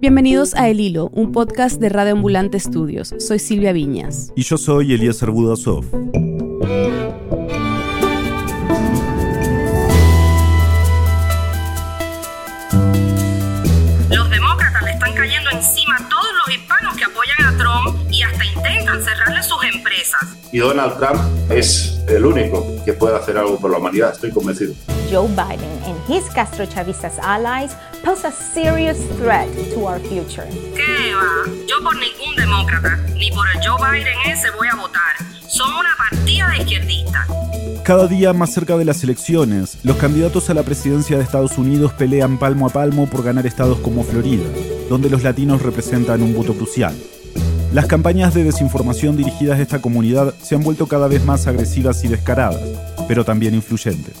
Bienvenidos a El Hilo, un podcast de Radio Ambulante Estudios. Soy Silvia Viñas. Y yo soy Eliezer Budasov. Los demócratas le están cayendo encima a todos los hispanos que apoyan a Trump y hasta intentan cerrarle sus empresas. Y Donald Trump es el único que puede hacer algo por la humanidad, estoy convencido. Joe Biden and his Castro Chavistas allies pose a serious threat to our future. ¿Qué va? Yo por ningún demócrata, ni por el Joe Biden ese voy a votar. Son una partida de izquierdistas. Cada día más cerca de las elecciones, los candidatos a la presidencia de Estados Unidos pelean palmo a palmo por ganar estados como Florida, donde los latinos representan un voto crucial. Las campañas de desinformación dirigidas a esta comunidad se han vuelto cada vez más agresivas y descaradas, pero también influyentes.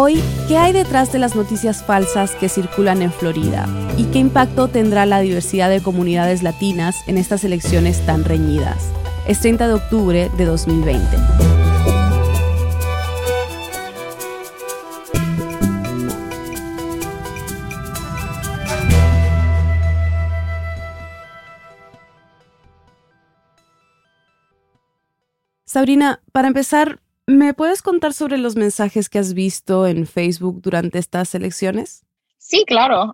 Hoy, ¿qué hay detrás de las noticias falsas que circulan en Florida? ¿Y qué impacto tendrá la diversidad de comunidades latinas en estas elecciones tan reñidas? Es 30 de octubre de 2020. Sabrina, para empezar, ¿me puedes contar sobre los mensajes que has visto en Facebook durante estas elecciones? Sí, claro.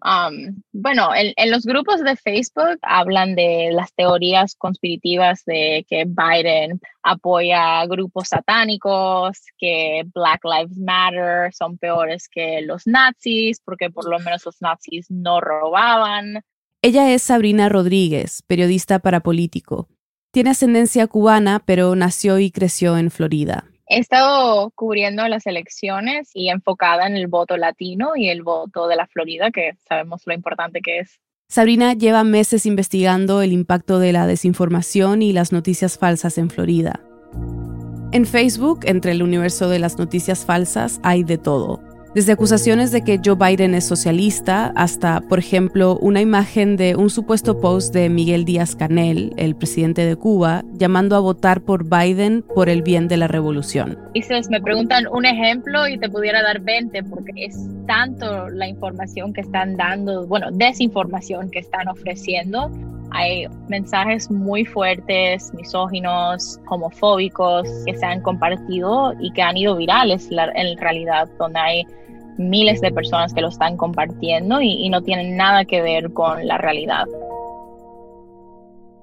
bueno, en, los grupos de Facebook hablan de las teorías conspirativas de que Biden apoya grupos satánicos, que Black Lives Matter son peores que los nazis, porque por lo menos los nazis no robaban. Ella es Sabrina Rodríguez, periodista para Político. Tiene ascendencia cubana, pero nació y creció en Florida. He estado cubriendo las elecciones y enfocada en el voto latino y el voto de la Florida, que sabemos lo importante que es. Sabrina lleva meses investigando el impacto de la desinformación y las noticias falsas en Florida. En Facebook, entre el universo de las noticias falsas, hay de todo desde acusaciones de que Joe Biden es socialista hasta, por ejemplo, una imagen de un supuesto post de Miguel Díaz Canel, el presidente de Cuba, llamando a votar por Biden por el bien de la revolución. Dices, me preguntan un ejemplo y te pudiera dar 20 porque es tanto la información que están dando, bueno, desinformación que están ofreciendo hay mensajes muy fuertes, misóginos, homofóbicos que se han compartido y que han ido virales en realidad, donde hay miles de personas que lo están compartiendo y, no tienen nada que ver con la realidad.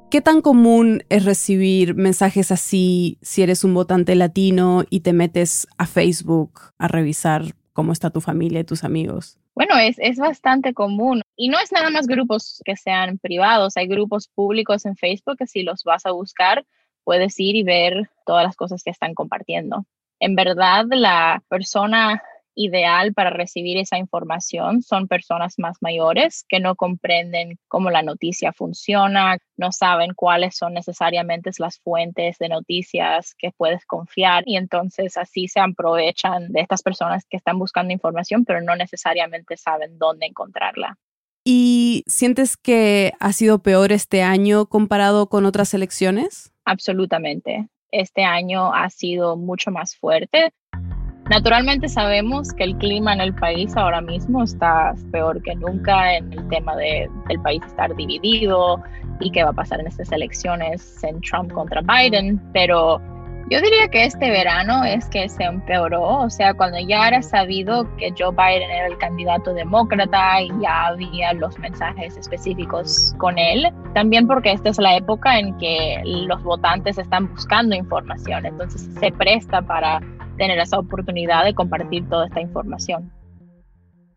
¿Qué tan común es recibir mensajes así si eres un votante latino y te metes a Facebook a revisar cómo está tu familia y tus amigos? Bueno, es, es bastante común. Y no es nada más grupos que sean privados, hay grupos públicos en Facebook que si los vas a buscar, puedes ir y ver todas las cosas que están compartiendo. En verdad, la persona ideal para recibir esa información son personas más mayores que no comprenden cómo la noticia funciona, no saben cuáles son necesariamente las fuentes de noticias que puedes confiar y entonces así se aprovechan de estas personas que están buscando información pero no necesariamente saben dónde encontrarla. ¿Y sientes que ha sido peor este año comparado con otras elecciones? Absolutamente. Este año ha sido mucho más fuerte. Naturalmente sabemos que el clima en el país ahora mismo está peor que nunca en el tema de, del país estar dividido y qué va a pasar en estas elecciones en Trump contra Biden, pero yo diría que este verano es que se empeoró, o sea, cuando ya era sabido que Joe Biden era el candidato demócrata y ya había los mensajes específicos con él, también porque esta es la época en que los votantes están buscando información, entonces se presta para tener esa oportunidad de compartir toda esta información.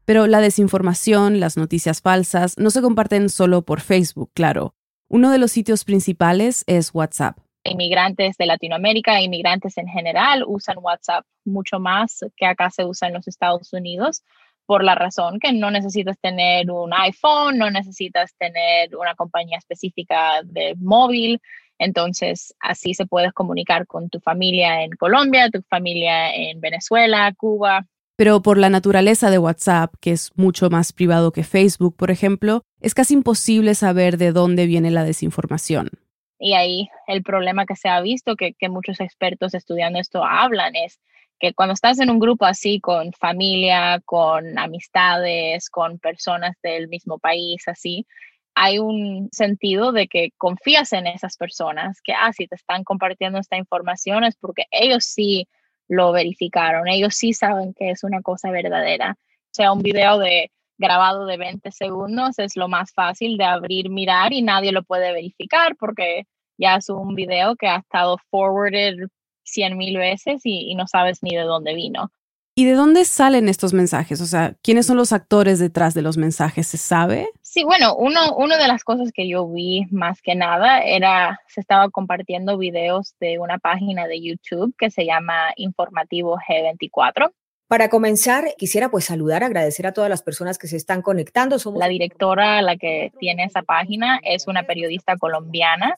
Pero la desinformación, las noticias falsas, no se comparten solo por Facebook, claro. Uno de los sitios principales es WhatsApp. Inmigrantes de Latinoamérica, inmigrantes en general, usan WhatsApp mucho más que acá se usa en los Estados Unidos por la razón que no necesitas tener un iPhone, no necesitas tener una compañía específica de móvil, entonces, así se puedes comunicar con tu familia en Colombia, tu familia en Venezuela, Cuba. Pero por la naturaleza de WhatsApp, que es mucho más privado que Facebook, por ejemplo, es casi imposible saber de dónde viene la desinformación. Y ahí el problema que se ha visto, que, que muchos expertos estudiando esto hablan, es que cuando estás en un grupo así con familia, con amistades, con personas del mismo país, así, hay un sentido de que confías en esas personas, que, ah, si te están compartiendo esta información es porque ellos sí lo verificaron, ellos sí saben que es una cosa verdadera. Sea, un video de grabado de 20 segundos es lo más fácil de abrir, mirar y nadie lo puede verificar porque ya es un video que ha estado forwarded 100 mil veces y, y no sabes ni de dónde vino. ¿Y de dónde salen estos mensajes? O sea, ¿quiénes son los actores detrás de los mensajes? ¿Se sabe? Sí, bueno, uno, una de las cosas que yo vi más que nada era, se estaba compartiendo videos de una página de YouTube que se llama Informativo G24 para comenzar, quisiera pues saludar, agradecer a todas las personas que se están conectando. Somos la directora, la que tiene esa página, es una periodista colombiana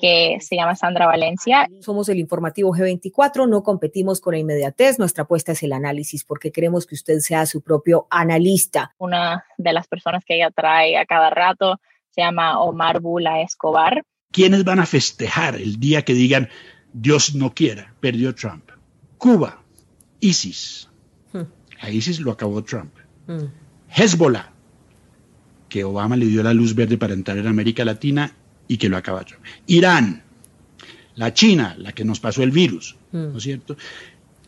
que se llama Sandra Valencia. Somos el informativo G24, no competimos con la inmediatez, nuestra apuesta es el análisis porque queremos que usted sea su propio analista. Una de las personas que ella trae a cada rato se llama Omar Bula Escobar. ¿Quiénes van a festejar el día que digan Dios no quiera, perdió Trump? Cuba, ISIS, a ISIS lo acabó Trump. Mm. Hezbollah, que Obama le dio la luz verde para entrar en América Latina y que lo acabó Trump. Irán, la China, la que nos pasó el virus, ¿no es mm. cierto?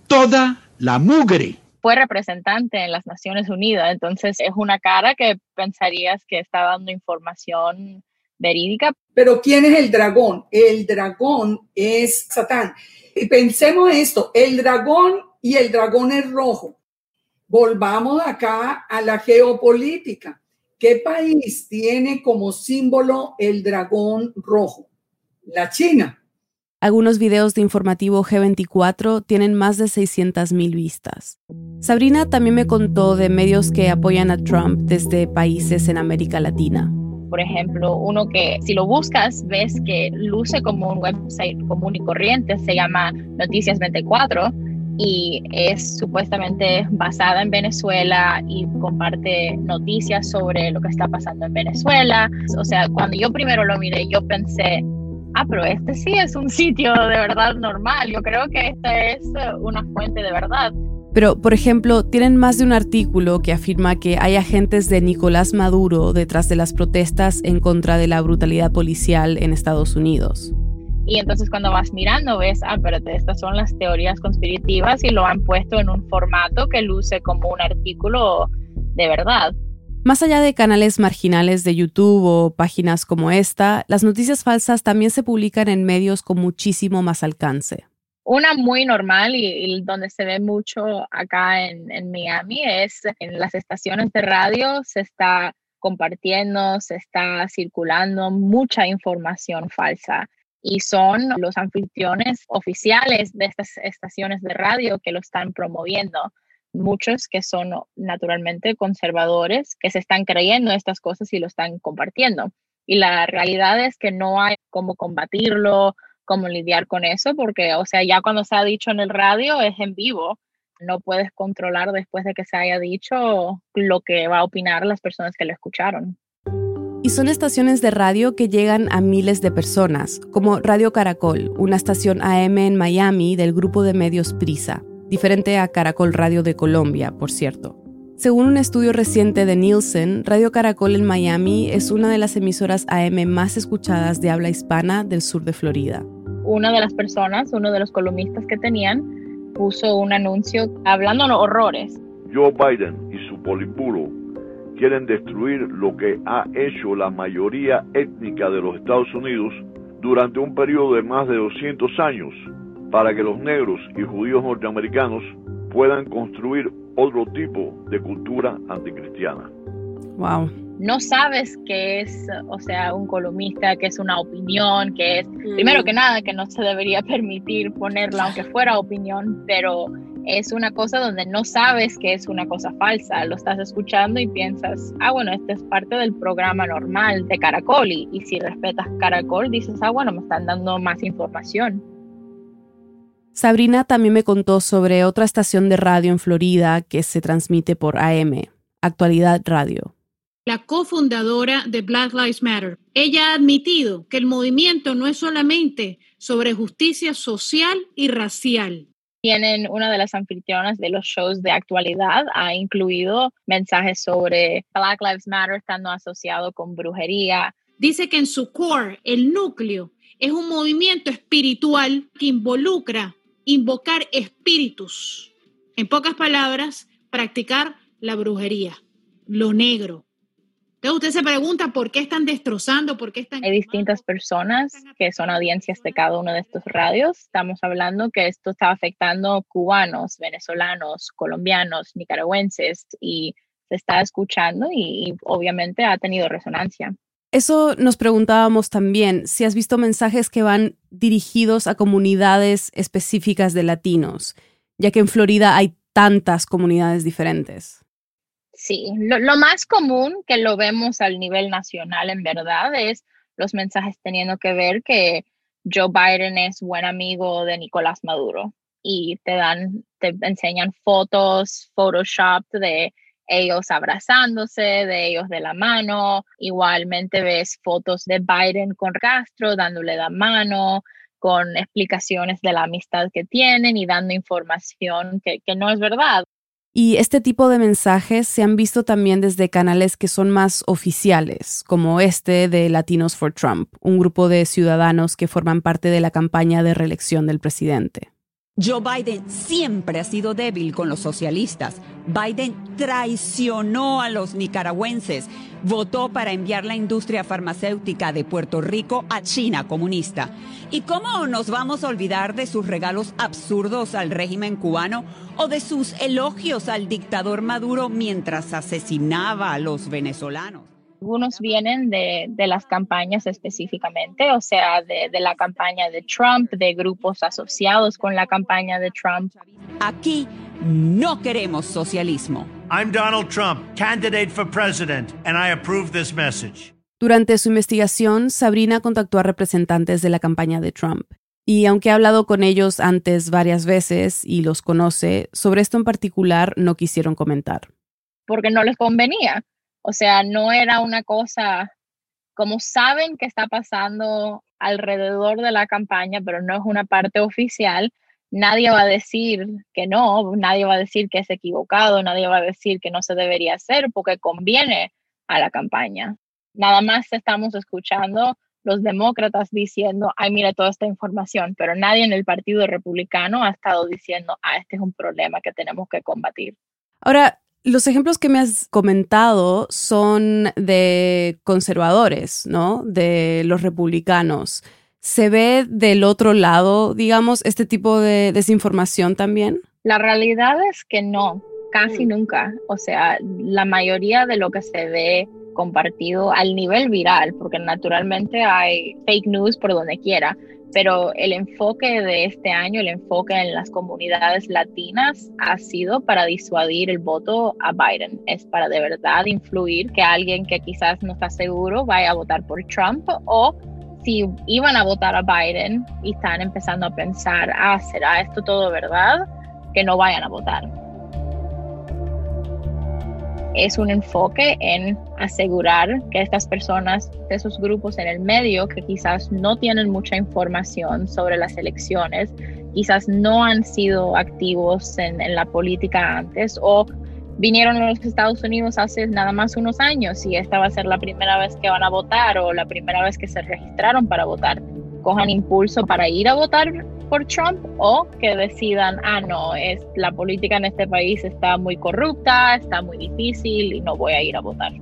Toda la mugre. Fue representante en las Naciones Unidas, entonces es una cara que pensarías que está dando información verídica. Pero ¿quién es el dragón? El dragón es Satán. Y pensemos esto, el dragón y el dragón es rojo. Volvamos acá a la geopolítica. ¿Qué país tiene como símbolo el dragón rojo? La China. Algunos videos de informativo G24 tienen más de 600.000 vistas. Sabrina también me contó de medios que apoyan a Trump desde países en América Latina. Por ejemplo, uno que si lo buscas ves que luce como un website común y corriente, se llama Noticias 24 y es supuestamente basada en Venezuela y comparte noticias sobre lo que está pasando en Venezuela. O sea, cuando yo primero lo miré, yo pensé, ah, pero este sí es un sitio de verdad normal. Yo creo que esta es una fuente de verdad. Pero, por ejemplo, tienen más de un artículo que afirma que hay agentes de Nicolás Maduro detrás de las protestas en contra de la brutalidad policial en Estados Unidos. Y entonces cuando vas mirando ves, ah, pero estas son las teorías conspirativas y lo han puesto en un formato que luce como un artículo de verdad. Más allá de canales marginales de YouTube o páginas como esta, las noticias falsas también se publican en medios con muchísimo más alcance. Una muy normal y, donde se ve mucho acá en, en Miami es en las estaciones de radio se está compartiendo, se está circulando mucha información falsa y son los anfitriones oficiales de estas estaciones de radio que lo están promoviendo. Muchos que son naturalmente conservadores, que se están creyendo estas cosas y lo están compartiendo. Y la realidad es que no hay cómo combatirlo, cómo lidiar con eso, porque, o sea, ya cuando se ha dicho en el radio es en vivo. No puedes controlar después de que se haya dicho lo que va a opinar las personas que lo escucharon y son estaciones de radio que llegan a miles de personas, como Radio Caracol, una estación AM en Miami del grupo de medios Prisa, diferente a Caracol Radio de Colombia, por cierto. Según un estudio reciente de Nielsen, Radio Caracol en Miami es una de las emisoras AM más escuchadas de habla hispana del sur de Florida. Una de las personas, uno de los columnistas que tenían, puso un anuncio hablando de horrores. Joe Biden y su polipulo quieren destruir lo que ha hecho la mayoría étnica de los Estados Unidos durante un periodo de más de 200 años para que los negros y judíos norteamericanos puedan construir otro tipo de cultura anticristiana. Wow. No sabes qué es, o sea, un columnista, qué es una opinión, que es, primero que nada, que no se debería permitir ponerla aunque fuera opinión, pero es una cosa donde no sabes que es una cosa falsa, lo estás escuchando y piensas, ah, bueno, este es parte del programa normal de Caracol y, y si respetas Caracol dices, ah, bueno, me están dando más información. Sabrina también me contó sobre otra estación de radio en Florida que se transmite por AM, Actualidad Radio. La cofundadora de Black Lives Matter. Ella ha admitido que el movimiento no es solamente sobre justicia social y racial, tienen una de las anfitrionas de los shows de actualidad, ha incluido mensajes sobre Black Lives Matter estando asociado con brujería. Dice que en su core, el núcleo, es un movimiento espiritual que involucra invocar espíritus. En pocas palabras, practicar la brujería, lo negro. Entonces usted se pregunta por qué están destrozando, por qué están... Hay distintas personas que son audiencias de cada uno de estos radios. Estamos hablando que esto está afectando cubanos, venezolanos, colombianos, nicaragüenses y se está escuchando y obviamente ha tenido resonancia. Eso nos preguntábamos también, si has visto mensajes que van dirigidos a comunidades específicas de latinos, ya que en Florida hay tantas comunidades diferentes. Sí, lo, más común que lo vemos al nivel nacional en verdad es los mensajes teniendo que ver que Joe Biden es buen amigo de Nicolás Maduro y te dan, te enseñan fotos, Photoshop de ellos abrazándose, de ellos de la mano. Igualmente ves fotos de Biden con Castro dándole la mano, con explicaciones de la amistad que tienen y dando información que no es verdad. Y este tipo de mensajes se han visto también desde canales que son más oficiales, como este de Latinos for Trump, un grupo de ciudadanos que forman parte de la campaña de reelección del presidente. Joe Biden siempre ha sido débil con los socialistas. Biden traicionó a los nicaragüenses. Votó para enviar la industria farmacéutica de Puerto Rico a China comunista. ¿Y cómo nos vamos a olvidar de sus regalos absurdos al régimen cubano o de sus elogios al dictador Maduro mientras asesinaba a los venezolanos? Algunos vienen de, las campañas específicamente, o sea, de, de, la campaña de Trump, de grupos asociados con la campaña de Trump. Aquí no queremos socialismo. I'm Donald Trump, candidate for president, and I approve this message. Durante su investigación, Sabrina contactó a representantes de la campaña de Trump. Y aunque ha hablado con ellos antes varias veces y los conoce, sobre esto en particular no quisieron comentar. Porque no les convenía. O sea, no era una cosa como saben que está pasando alrededor de la campaña, pero no es una parte oficial, nadie va a decir que no, nadie va a decir que es equivocado, nadie va a decir que no se debería hacer porque conviene a la campaña. Nada más estamos escuchando los demócratas diciendo, ay, mira toda esta información, pero nadie en el Partido Republicano ha estado diciendo, ah, este es un problema que tenemos que combatir. Ahora, los ejemplos que me has comentado son de conservadores, ¿no? De los republicanos. ¿Se ve del otro lado, digamos, este tipo de desinformación también? La realidad es que no, casi nunca. O sea, la mayoría de lo que se ve compartido al nivel viral, porque naturalmente hay fake news por donde quiera, pero el enfoque de este año, el enfoque en las comunidades latinas ha sido para disuadir el voto a Biden. Es para de verdad influir que alguien que quizás no está seguro vaya a votar por Trump o si iban a votar a Biden y están empezando a pensar, ah, ¿será esto todo verdad? Que no vayan a votar es un enfoque en asegurar que estas personas de esos grupos en el medio que quizás no tienen mucha información sobre las elecciones, quizás no han sido activos en, en la política antes o vinieron a los Estados Unidos hace nada más unos años y esta va a ser la primera vez que van a votar o la primera vez que se registraron para votar, cojan impulso para ir a votar por Trump o que decidan, ah, no, es, la política en este país está muy corrupta, está muy difícil y no voy a ir a votar.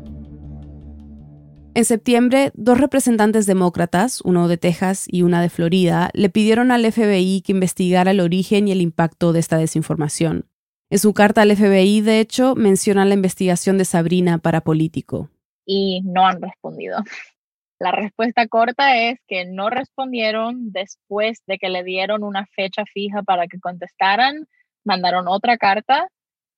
En septiembre, dos representantes demócratas, uno de Texas y una de Florida, le pidieron al FBI que investigara el origen y el impacto de esta desinformación. En su carta al FBI, de hecho, menciona la investigación de Sabrina para político. Y no han respondido. La respuesta corta es que no respondieron después de que le dieron una fecha fija para que contestaran, mandaron otra carta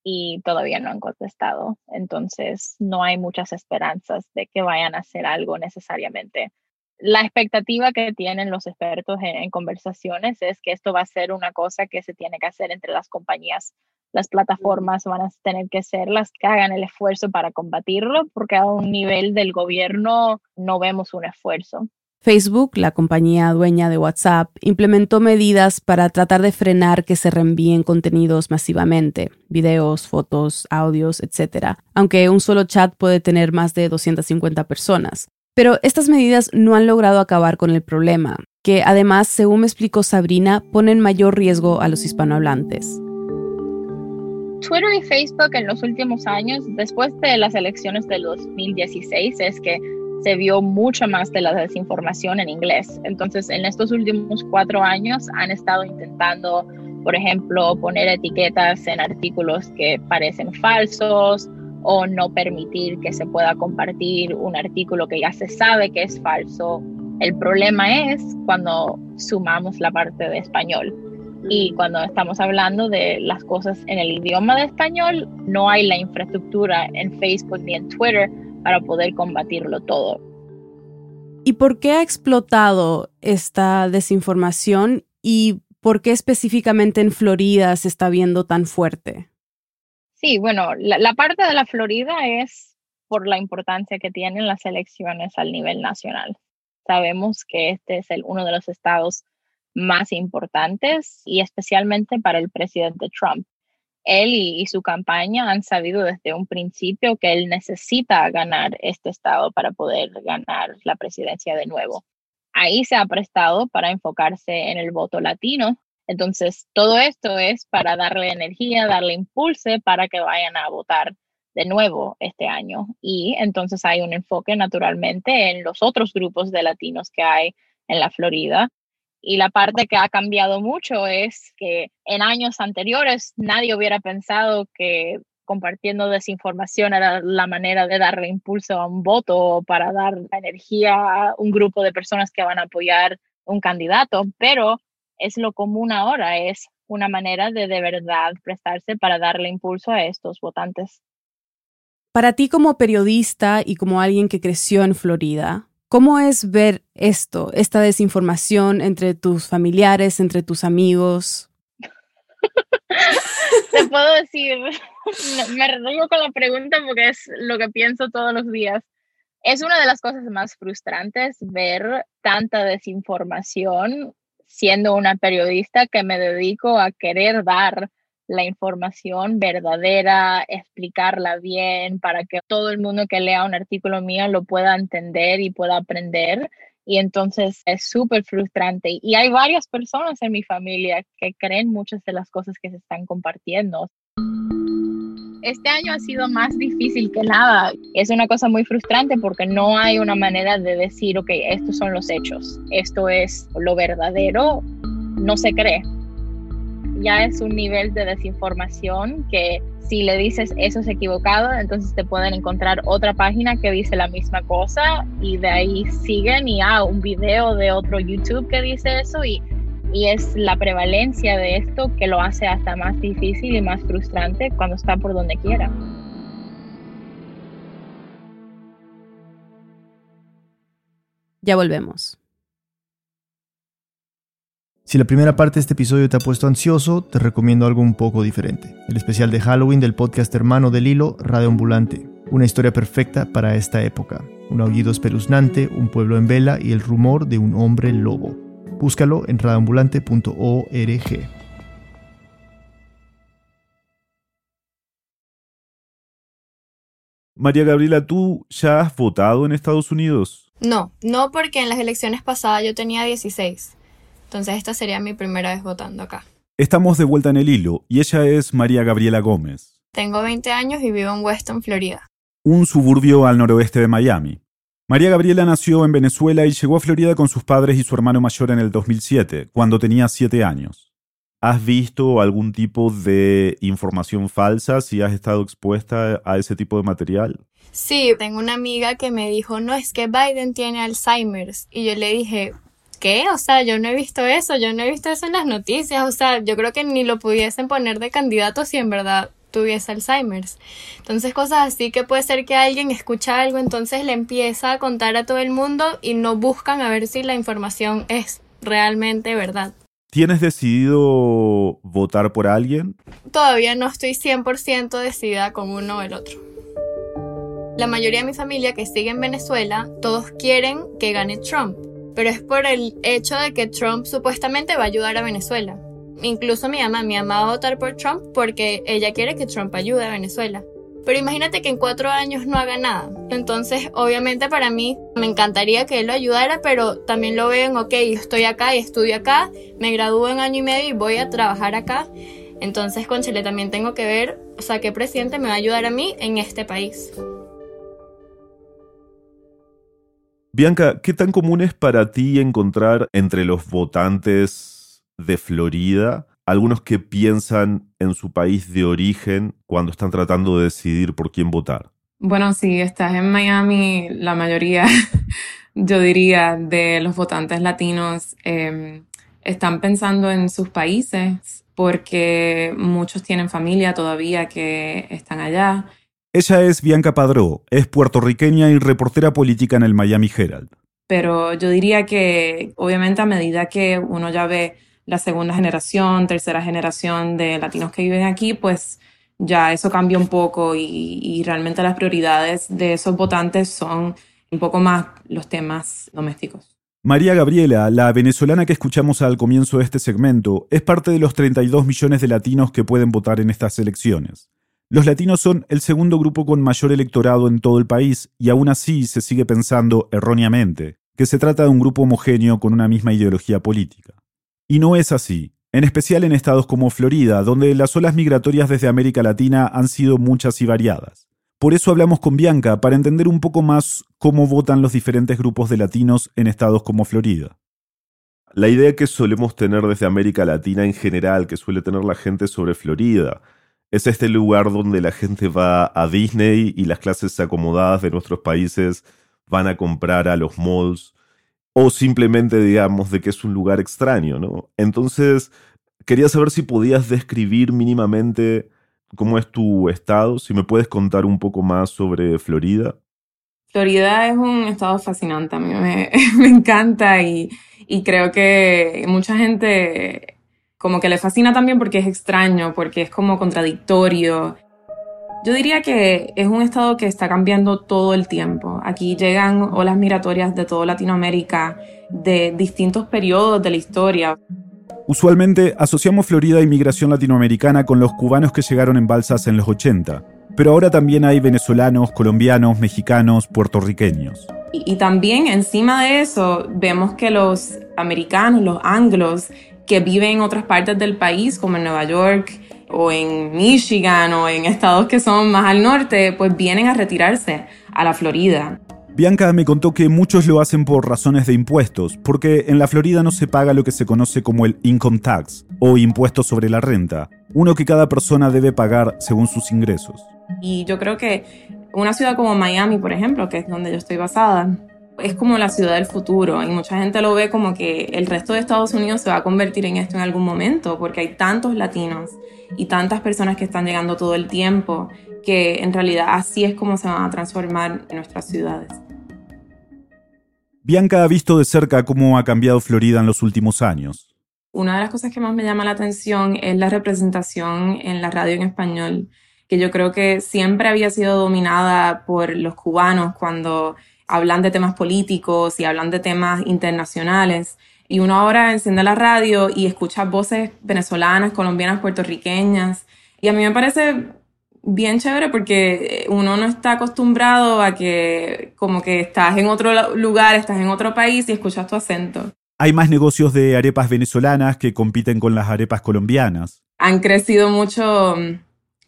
y todavía no han contestado. Entonces, no hay muchas esperanzas de que vayan a hacer algo necesariamente. La expectativa que tienen los expertos en, conversaciones es que esto va a ser una cosa que se tiene que hacer entre las compañías las plataformas van a tener que ser las que hagan el esfuerzo para combatirlo, porque a un nivel del gobierno no vemos un esfuerzo. Facebook, la compañía dueña de WhatsApp, implementó medidas para tratar de frenar que se reenvíen contenidos masivamente, videos, fotos, audios, etc., aunque un solo chat puede tener más de 250 personas. Pero estas medidas no han logrado acabar con el problema, que además, según me explicó Sabrina, ponen mayor riesgo a los hispanohablantes. Twitter y Facebook en los últimos años, después de las elecciones del 2016, es que se vio mucho más de la desinformación en inglés. Entonces, en estos últimos cuatro años han estado intentando, por ejemplo, poner etiquetas en artículos que parecen falsos o no permitir que se pueda compartir un artículo que ya se sabe que es falso. El problema es cuando sumamos la parte de español. Y cuando estamos hablando de las cosas en el idioma de español, no hay la infraestructura en Facebook ni en Twitter para poder combatirlo todo. ¿Y por qué ha explotado esta desinformación y por qué específicamente en Florida se está viendo tan fuerte? Sí, bueno, la, parte de la Florida es por la importancia que tienen las elecciones al nivel nacional. Sabemos que este es el, uno de los estados más importantes y especialmente para el presidente Trump él y, su campaña han sabido desde un principio que él necesita ganar este estado para poder ganar la presidencia de nuevo. Ahí se ha prestado para enfocarse en el voto latino. Entonces, todo esto es para darle energía, darle impulso para que vayan a votar de nuevo este año. Y entonces hay un enfoque naturalmente en los otros grupos de latinos que hay en la Florida, y la parte que ha cambiado mucho es que en años anteriores nadie hubiera pensado que compartiendo desinformación era la manera de darle impulso a un voto o para dar energía a un grupo de personas que van a apoyar un candidato, pero es lo común ahora, es una manera de de verdad prestarse para darle impulso a estos votantes. Para ti como periodista y como alguien que creció en Florida, ¿Cómo es ver esto, esta desinformación entre tus familiares, entre tus amigos? Te puedo decir, me río con la pregunta porque es lo que pienso todos los días. Es una de las cosas más frustrantes ver tanta desinformación siendo una periodista que me dedico a querer dar la información verdadera, explicarla bien para que todo el mundo que lea un artículo mío lo pueda entender y pueda aprender. Y entonces es súper frustrante. Y hay varias personas en mi familia que creen muchas de las cosas que se están compartiendo. Este año ha sido más difícil que nada. Es una cosa muy frustrante porque no hay una manera de decir, ok, estos son los hechos, esto es lo verdadero, no se cree ya es un nivel de desinformación que si le dices eso es equivocado, entonces te pueden encontrar otra página que dice la misma cosa y de ahí siguen y ah, un video de otro YouTube que dice eso y, y es la prevalencia de esto que lo hace hasta más difícil y más frustrante cuando está por donde quiera. Ya volvemos. Si la primera parte de este episodio te ha puesto ansioso, te recomiendo algo un poco diferente. El especial de Halloween del podcast hermano del hilo, Radio Ambulante. Una historia perfecta para esta época. Un aullido espeluznante, un pueblo en vela y el rumor de un hombre lobo. Búscalo en radioambulante.org. María Gabriela, ¿tú ya has votado en Estados Unidos? No, no porque en las elecciones pasadas yo tenía 16. Entonces esta sería mi primera vez votando acá. Estamos de vuelta en el hilo y ella es María Gabriela Gómez. Tengo 20 años y vivo en Weston, Florida. Un suburbio al noroeste de Miami. María Gabriela nació en Venezuela y llegó a Florida con sus padres y su hermano mayor en el 2007, cuando tenía 7 años. ¿Has visto algún tipo de información falsa si has estado expuesta a ese tipo de material? Sí, tengo una amiga que me dijo, no, es que Biden tiene Alzheimer's. Y yo le dije, ¿qué? O sea, yo no he visto eso, yo no he visto eso en las noticias, o sea, yo creo que ni lo pudiesen poner de candidato si en verdad tuviese Alzheimer's. Entonces cosas así que puede ser que alguien escucha algo, entonces le empieza a contar a todo el mundo y no buscan a ver si la información es realmente verdad. ¿Tienes decidido votar por alguien? Todavía no estoy 100% decidida con uno o el otro. La mayoría de mi familia que sigue en Venezuela, todos quieren que gane Trump pero es por el hecho de que Trump supuestamente va a ayudar a Venezuela. Incluso mi mamá, mi mamá va a votar por Trump porque ella quiere que Trump ayude a Venezuela. Pero imagínate que en cuatro años no haga nada. Entonces, obviamente para mí me encantaría que él lo ayudara, pero también lo veo en, ok, estoy acá y estudio acá, me gradúo en año y medio y voy a trabajar acá. Entonces, con Chile también tengo que ver, o sea, qué presidente me va a ayudar a mí en este país. Bianca, ¿qué tan común es para ti encontrar entre los votantes de Florida algunos que piensan en su país de origen cuando están tratando de decidir por quién votar? Bueno, si estás en Miami, la mayoría, yo diría, de los votantes latinos em, están pensando en sus países porque muchos tienen familia todavía que están allá ella es Bianca Padró, es puertorriqueña y reportera política en el Miami Herald. Pero yo diría que obviamente a medida que uno ya ve la segunda generación, tercera generación de latinos que viven aquí, pues ya eso cambia un poco y, y realmente las prioridades de esos votantes son un poco más los temas domésticos. María Gabriela, la venezolana que escuchamos al comienzo de este segmento, es parte de los 32 millones de latinos que pueden votar en estas elecciones. Los latinos son el segundo grupo con mayor electorado en todo el país y aún así se sigue pensando erróneamente que se trata de un grupo homogéneo con una misma ideología política. Y no es así, en especial en estados como Florida, donde las olas migratorias desde América Latina han sido muchas y variadas. Por eso hablamos con Bianca para entender un poco más cómo votan los diferentes grupos de latinos en estados como Florida. La idea que solemos tener desde América Latina en general, que suele tener la gente sobre Florida, es este lugar donde la gente va a Disney y las clases acomodadas de nuestros países van a comprar a los malls o simplemente digamos de que es un lugar extraño, ¿no? Entonces, quería saber si podías describir mínimamente cómo es tu estado, si me puedes contar un poco más sobre Florida. Florida es un estado fascinante, a mí me, encanta y creo que mucha gente como que le fascina también porque es extraño, porque es como contradictorio. Yo diría que es un estado que está cambiando todo el tiempo. Aquí llegan olas migratorias de toda Latinoamérica, de distintos periodos de la historia. Usualmente asociamos Florida a inmigración latinoamericana con los cubanos que llegaron en balsas en los 80, pero ahora también hay venezolanos, colombianos, mexicanos, puertorriqueños. Y, y también encima de eso vemos que los americanos, los anglos, que viven en otras partes del país, como en Nueva York o en Michigan o en estados que son más al norte, pues vienen a retirarse a la Florida. Bianca me contó que muchos lo hacen por razones de impuestos, porque en la Florida no se paga lo que se conoce como el income tax o impuesto sobre la renta, uno que cada persona debe pagar según sus ingresos. Y yo creo que una ciudad como Miami, por ejemplo, que es donde yo estoy basada, es como la ciudad del futuro y mucha gente lo ve como que el resto de Estados Unidos se va a convertir en esto en algún momento porque hay tantos latinos y tantas personas que están llegando todo el tiempo que en realidad así es como se van a transformar nuestras ciudades. Bianca ha visto de cerca cómo ha cambiado Florida en los últimos años. Una de las cosas que más me llama la atención es la representación en la radio en español, que yo creo que siempre había sido dominada por los cubanos cuando hablan de temas políticos y hablan de temas internacionales. Y uno ahora enciende la radio y escucha voces venezolanas, colombianas, puertorriqueñas. Y a mí me parece bien chévere porque uno no está acostumbrado a que como que estás en otro lugar, estás en otro país y escuchas tu acento. Hay más negocios de arepas venezolanas que compiten con las arepas colombianas. Han crecido mucho mm,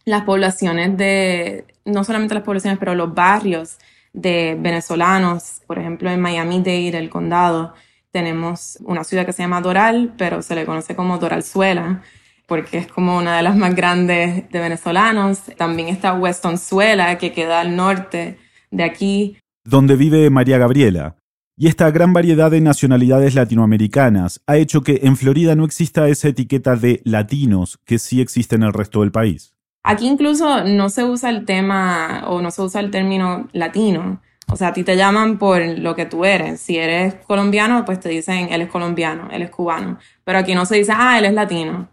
las poblaciones de, no solamente las poblaciones, pero los barrios de venezolanos. Por ejemplo, en Miami-Dade, el condado, tenemos una ciudad que se llama Doral, pero se le conoce como Doralzuela, porque es como una de las más grandes de venezolanos. También está Westonzuela, que queda al norte de aquí. Donde vive María Gabriela. Y esta gran variedad de nacionalidades latinoamericanas ha hecho que en Florida no exista esa etiqueta de latinos que sí existe en el resto del país. Aquí incluso no se usa el tema o no se usa el término latino. O sea, a ti te llaman por lo que tú eres. Si eres colombiano, pues te dicen él es colombiano, él es cubano. Pero aquí no se dice, ah, él es latino.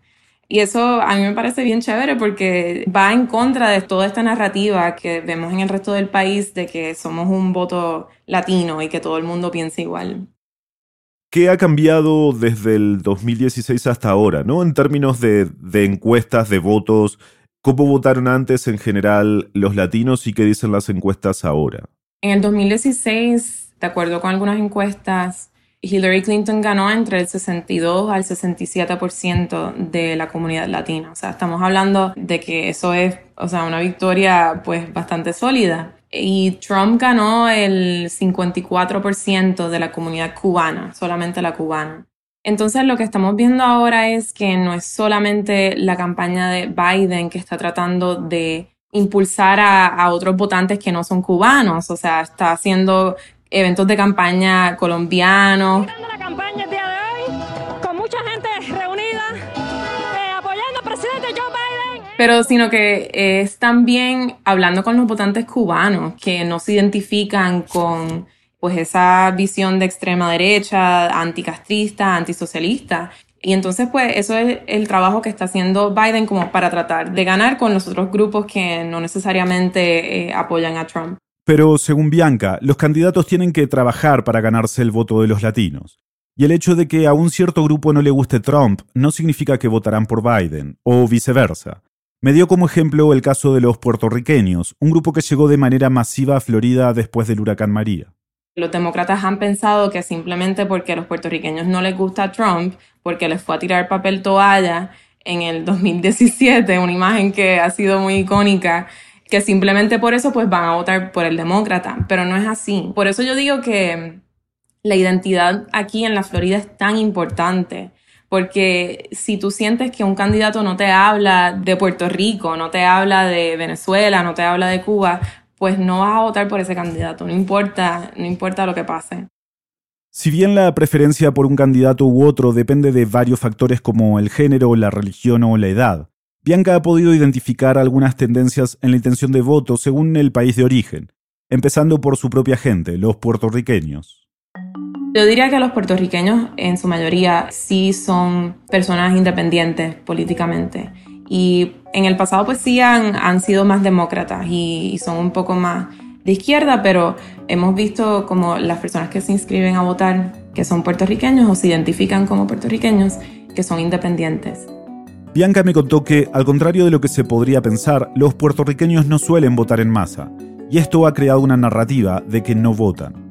Y eso a mí me parece bien chévere porque va en contra de toda esta narrativa que vemos en el resto del país de que somos un voto latino y que todo el mundo piensa igual. ¿Qué ha cambiado desde el 2016 hasta ahora, ¿no? En términos de, de encuestas, de votos, ¿cómo votaron antes en general los latinos y qué dicen las encuestas ahora? En el 2016, de acuerdo con algunas encuestas, Hillary Clinton ganó entre el 62 al 67% de la comunidad latina. O sea, estamos hablando de que eso es, o sea, una victoria pues bastante sólida. Y Trump ganó el 54% de la comunidad cubana, solamente la cubana. Entonces lo que estamos viendo ahora es que no es solamente la campaña de Biden que está tratando de impulsar a, a otros votantes que no son cubanos, o sea, está haciendo eventos de campaña colombianos. La campaña el día de hoy, con mucha gente reunida, eh, apoyando al presidente Joe Biden. Pero sino que es también hablando con los votantes cubanos que no se identifican con pues esa visión de extrema derecha, anticastrista, antisocialista. Y entonces, pues, eso es el trabajo que está haciendo Biden como para tratar de ganar con los otros grupos que no necesariamente eh, apoyan a Trump. Pero según Bianca, los candidatos tienen que trabajar para ganarse el voto de los latinos. Y el hecho de que a un cierto grupo no le guste Trump no significa que votarán por Biden, o viceversa. Me dio como ejemplo el caso de los puertorriqueños, un grupo que llegó de manera masiva a Florida después del huracán María. Los demócratas han pensado que simplemente porque a los puertorriqueños no les gusta Trump, porque les fue a tirar papel toalla en el 2017, una imagen que ha sido muy icónica, que simplemente por eso pues van a votar por el demócrata, pero no es así. Por eso yo digo que la identidad aquí en la Florida es tan importante, porque si tú sientes que un candidato no te habla de Puerto Rico, no te habla de Venezuela, no te habla de Cuba, pues no vas a votar por ese candidato, no importa, no importa lo que pase. Si bien la preferencia por un candidato u otro depende de varios factores como el género, la religión o la edad, Bianca ha podido identificar algunas tendencias en la intención de voto según el país de origen, empezando por su propia gente, los puertorriqueños. Yo diría que los puertorriqueños en su mayoría sí son personas independientes políticamente y en el pasado pues sí han, sido más demócratas y, y son un poco más de izquierda, pero hemos visto como las personas que se inscriben a votar que son puertorriqueños o se identifican como puertorriqueños que son independientes. Bianca me contó que, al contrario de lo que se podría pensar, los puertorriqueños no suelen votar en masa, y esto ha creado una narrativa de que no votan.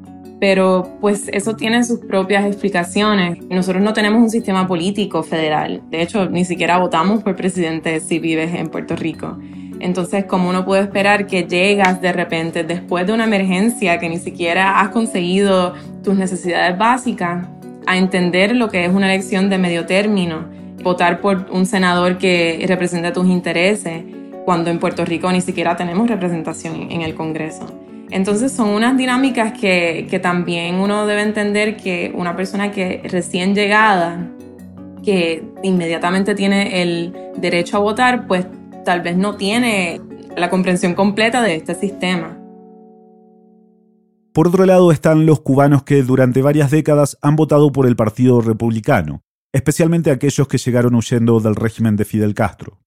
Pero pues eso tiene sus propias explicaciones. Nosotros no tenemos un sistema político federal. De hecho, ni siquiera votamos por presidente si vives en Puerto Rico. Entonces, ¿cómo uno puede esperar que llegas de repente después de una emergencia que ni siquiera has conseguido tus necesidades básicas a entender lo que es una elección de medio término? votar por un senador que representa tus intereses, cuando en Puerto Rico ni siquiera tenemos representación en el Congreso. Entonces son unas dinámicas que, que también uno debe entender que una persona que recién llegada, que inmediatamente tiene el derecho a votar, pues tal vez no tiene la comprensión completa de este sistema. Por otro lado están los cubanos que durante varias décadas han votado por el Partido Republicano, especialmente aquellos que llegaron huyendo del régimen de Fidel Castro.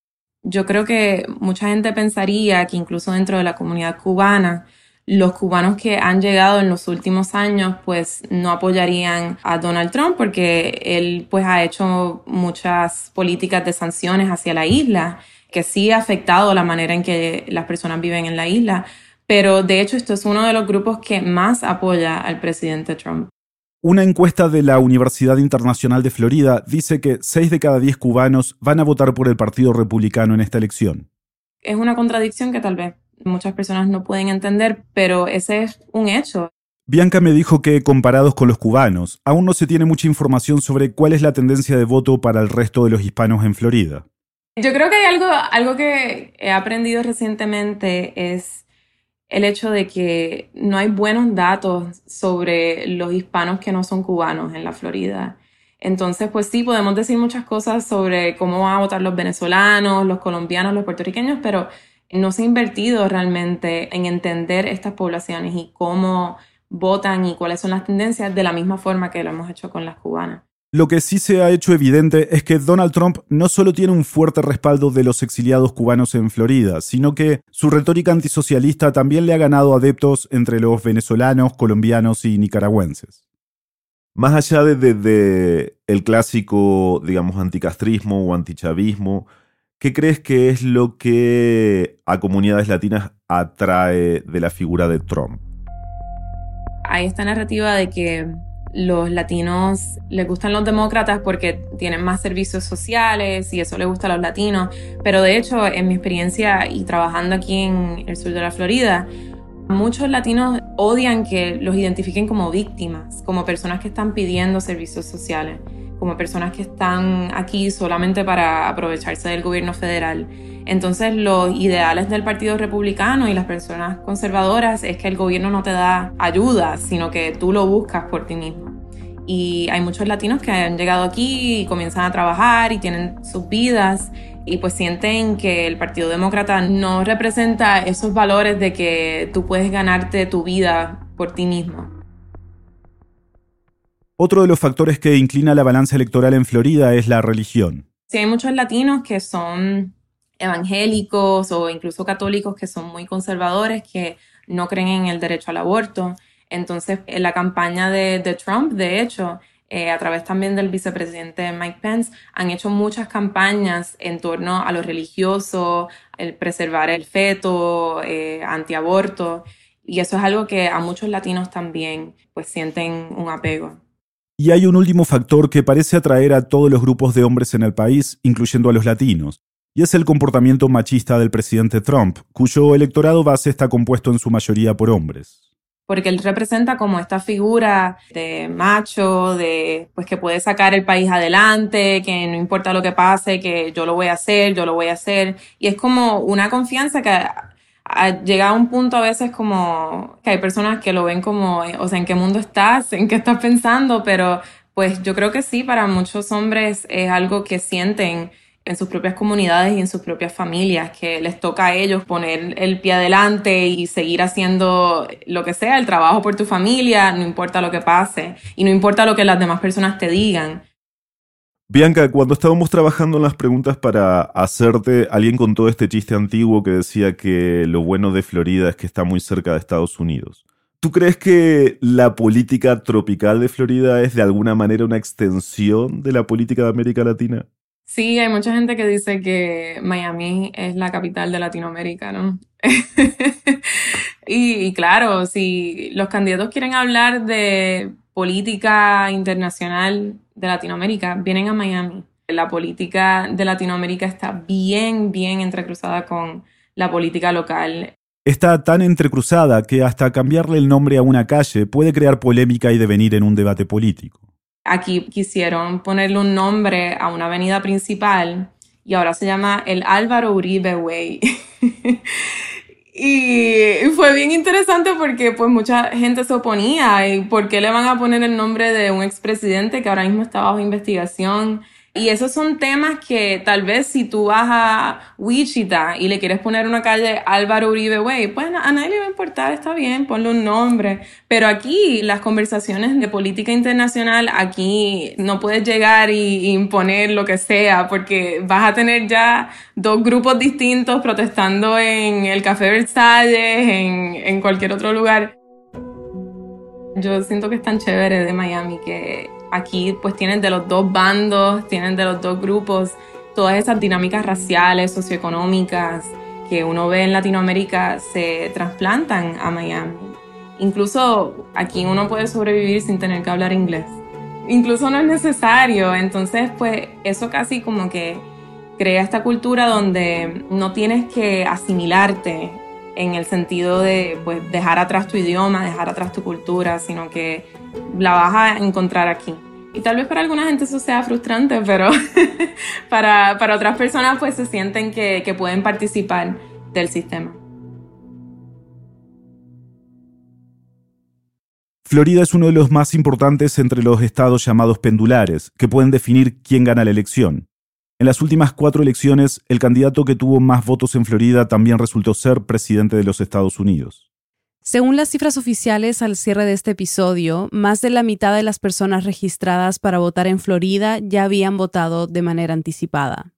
Yo creo que mucha gente pensaría que incluso dentro de la comunidad cubana, los cubanos que han llegado en los últimos años pues no apoyarían a Donald Trump porque él pues ha hecho muchas políticas de sanciones hacia la isla que sí ha afectado la manera en que las personas viven en la isla, pero de hecho esto es uno de los grupos que más apoya al presidente Trump. Una encuesta de la Universidad Internacional de Florida dice que 6 de cada 10 cubanos van a votar por el Partido Republicano en esta elección. Es una contradicción que tal vez muchas personas no pueden entender, pero ese es un hecho. Bianca me dijo que, comparados con los cubanos, aún no se tiene mucha información sobre cuál es la tendencia de voto para el resto de los hispanos en Florida. Yo creo que hay algo, algo que he aprendido recientemente es el hecho de que no hay buenos datos sobre los hispanos que no son cubanos en la Florida. Entonces, pues sí, podemos decir muchas cosas sobre cómo van a votar los venezolanos, los colombianos, los puertorriqueños, pero no se ha invertido realmente en entender estas poblaciones y cómo votan y cuáles son las tendencias de la misma forma que lo hemos hecho con las cubanas. Lo que sí se ha hecho evidente es que Donald Trump no solo tiene un fuerte respaldo de los exiliados cubanos en Florida, sino que su retórica antisocialista también le ha ganado adeptos entre los venezolanos, colombianos y nicaragüenses. Más allá de, el clásico, digamos, anticastrismo o antichavismo, ¿qué crees que es lo que a comunidades latinas atrae de la figura de Trump? Hay esta narrativa de que los latinos les gustan los demócratas porque tienen más servicios sociales y eso le gusta a los latinos, pero de hecho en mi experiencia y trabajando aquí en el sur de la Florida, muchos latinos odian que los identifiquen como víctimas, como personas que están pidiendo servicios sociales, como personas que están aquí solamente para aprovecharse del gobierno federal. Entonces los ideales del Partido Republicano y las personas conservadoras es que el gobierno no te da ayuda, sino que tú lo buscas por ti mismo. Y hay muchos latinos que han llegado aquí y comienzan a trabajar y tienen sus vidas y pues sienten que el Partido Demócrata no representa esos valores de que tú puedes ganarte tu vida por ti mismo. Otro de los factores que inclina la balanza electoral en Florida es la religión. Sí, hay muchos latinos que son evangélicos o incluso católicos que son muy conservadores, que no creen en el derecho al aborto. Entonces, en la campaña de, Trump, de hecho, eh, a través también del vicepresidente Mike Pence, han hecho muchas campañas en torno a lo religioso, el preservar el feto, eh, antiaborto, y eso es algo que a muchos latinos también pues sienten un apego. Y hay un último factor que parece atraer a todos los grupos de hombres en el país, incluyendo a los latinos, y es el comportamiento machista del presidente Trump, cuyo electorado base está compuesto en su mayoría por hombres. Porque él representa como esta figura de macho, de pues que puede sacar el país adelante, que no importa lo que pase, que yo lo voy a hacer, yo lo voy a hacer. Y es como una confianza que llega a un punto a veces como que hay personas que lo ven como, o sea, ¿en qué mundo estás? ¿En qué estás pensando? Pero pues yo creo que sí, para muchos hombres es algo que sienten en sus propias comunidades y en sus propias familias, que les toca a ellos poner el pie adelante y seguir haciendo lo que sea, el trabajo por tu familia, no importa lo que pase y no importa lo que las demás personas te digan. Bianca, cuando estábamos trabajando en las preguntas para hacerte, alguien contó este chiste antiguo que decía que lo bueno de Florida es que está muy cerca de Estados Unidos. ¿Tú crees que la política tropical de Florida es de alguna manera una extensión de la política de América Latina? Sí, hay mucha gente que dice que Miami es la capital de Latinoamérica, ¿no? y, claro, si los candidatos quieren hablar de política internacional de Latinoamérica, vienen a Miami. La política de Latinoamérica está bien, bien entrecruzada con la política local. Está tan entrecruzada que hasta cambiarle el nombre a una calle puede crear polémica y devenir en un debate político. Aquí quisieron ponerle un nombre a una avenida principal y ahora se llama el Álvaro Uribe Way. y fue bien interesante porque pues mucha gente se oponía y por qué le van a poner el nombre de un expresidente que ahora mismo está bajo investigación. Y esos son temas que tal vez si tú vas a Wichita y le quieres poner una calle Álvaro Uribe Way, pues a nadie le va a importar, está bien, ponle un nombre. Pero aquí las conversaciones de política internacional, aquí no puedes llegar y imponer lo que sea, porque vas a tener ya dos grupos distintos protestando en el Café Versalles, en, en cualquier otro lugar. Yo siento que es tan chévere de Miami que aquí pues tienen de los dos bandos, tienen de los dos grupos todas esas dinámicas raciales, socioeconómicas que uno ve en Latinoamérica se trasplantan a Miami. Incluso aquí uno puede sobrevivir sin tener que hablar inglés. Incluso no es necesario. Entonces, pues eso casi como que crea esta cultura donde no tienes que asimilarte en el sentido de pues, dejar atrás tu idioma, dejar atrás tu cultura, sino que la vas a encontrar aquí. Y tal vez para alguna gente eso sea frustrante, pero para, para, otras personas pues se sienten que, que pueden participar del sistema. Florida es uno de los más importantes entre los estados llamados pendulares, que pueden definir quién gana la elección. En las últimas cuatro elecciones, el candidato que tuvo más votos en Florida también resultó ser presidente de los Estados Unidos. Según las cifras oficiales al cierre de este episodio, más de la mitad de las personas registradas para votar en Florida ya habían votado de manera anticipada.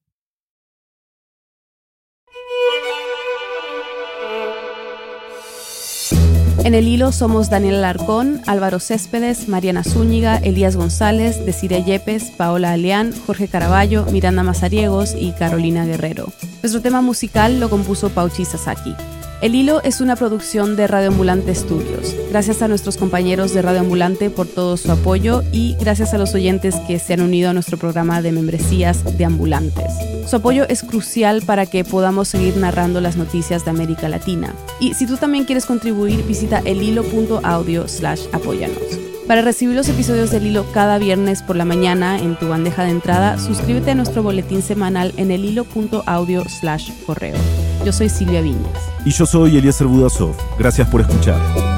En el hilo somos Daniel Alarcón, Álvaro Céspedes, Mariana Zúñiga, Elías González, Desiree Yepes, Paola Aleán, Jorge Caraballo, Miranda Mazariegos y Carolina Guerrero. Nuestro tema musical lo compuso Pauchi Sasaki. El Hilo es una producción de Radio Ambulante Studios. Gracias a nuestros compañeros de Radio Ambulante por todo su apoyo y gracias a los oyentes que se han unido a nuestro programa de membresías de ambulantes. Su apoyo es crucial para que podamos seguir narrando las noticias de América Latina. Y si tú también quieres contribuir, visita elhilo.audio slash apóyanos. Para recibir los episodios del Hilo cada viernes por la mañana en tu bandeja de entrada, suscríbete a nuestro boletín semanal en elhilo.audio slash correo. Yo soy Silvia Viñas. Y yo soy Eliezer Budasov. Gracias por escuchar.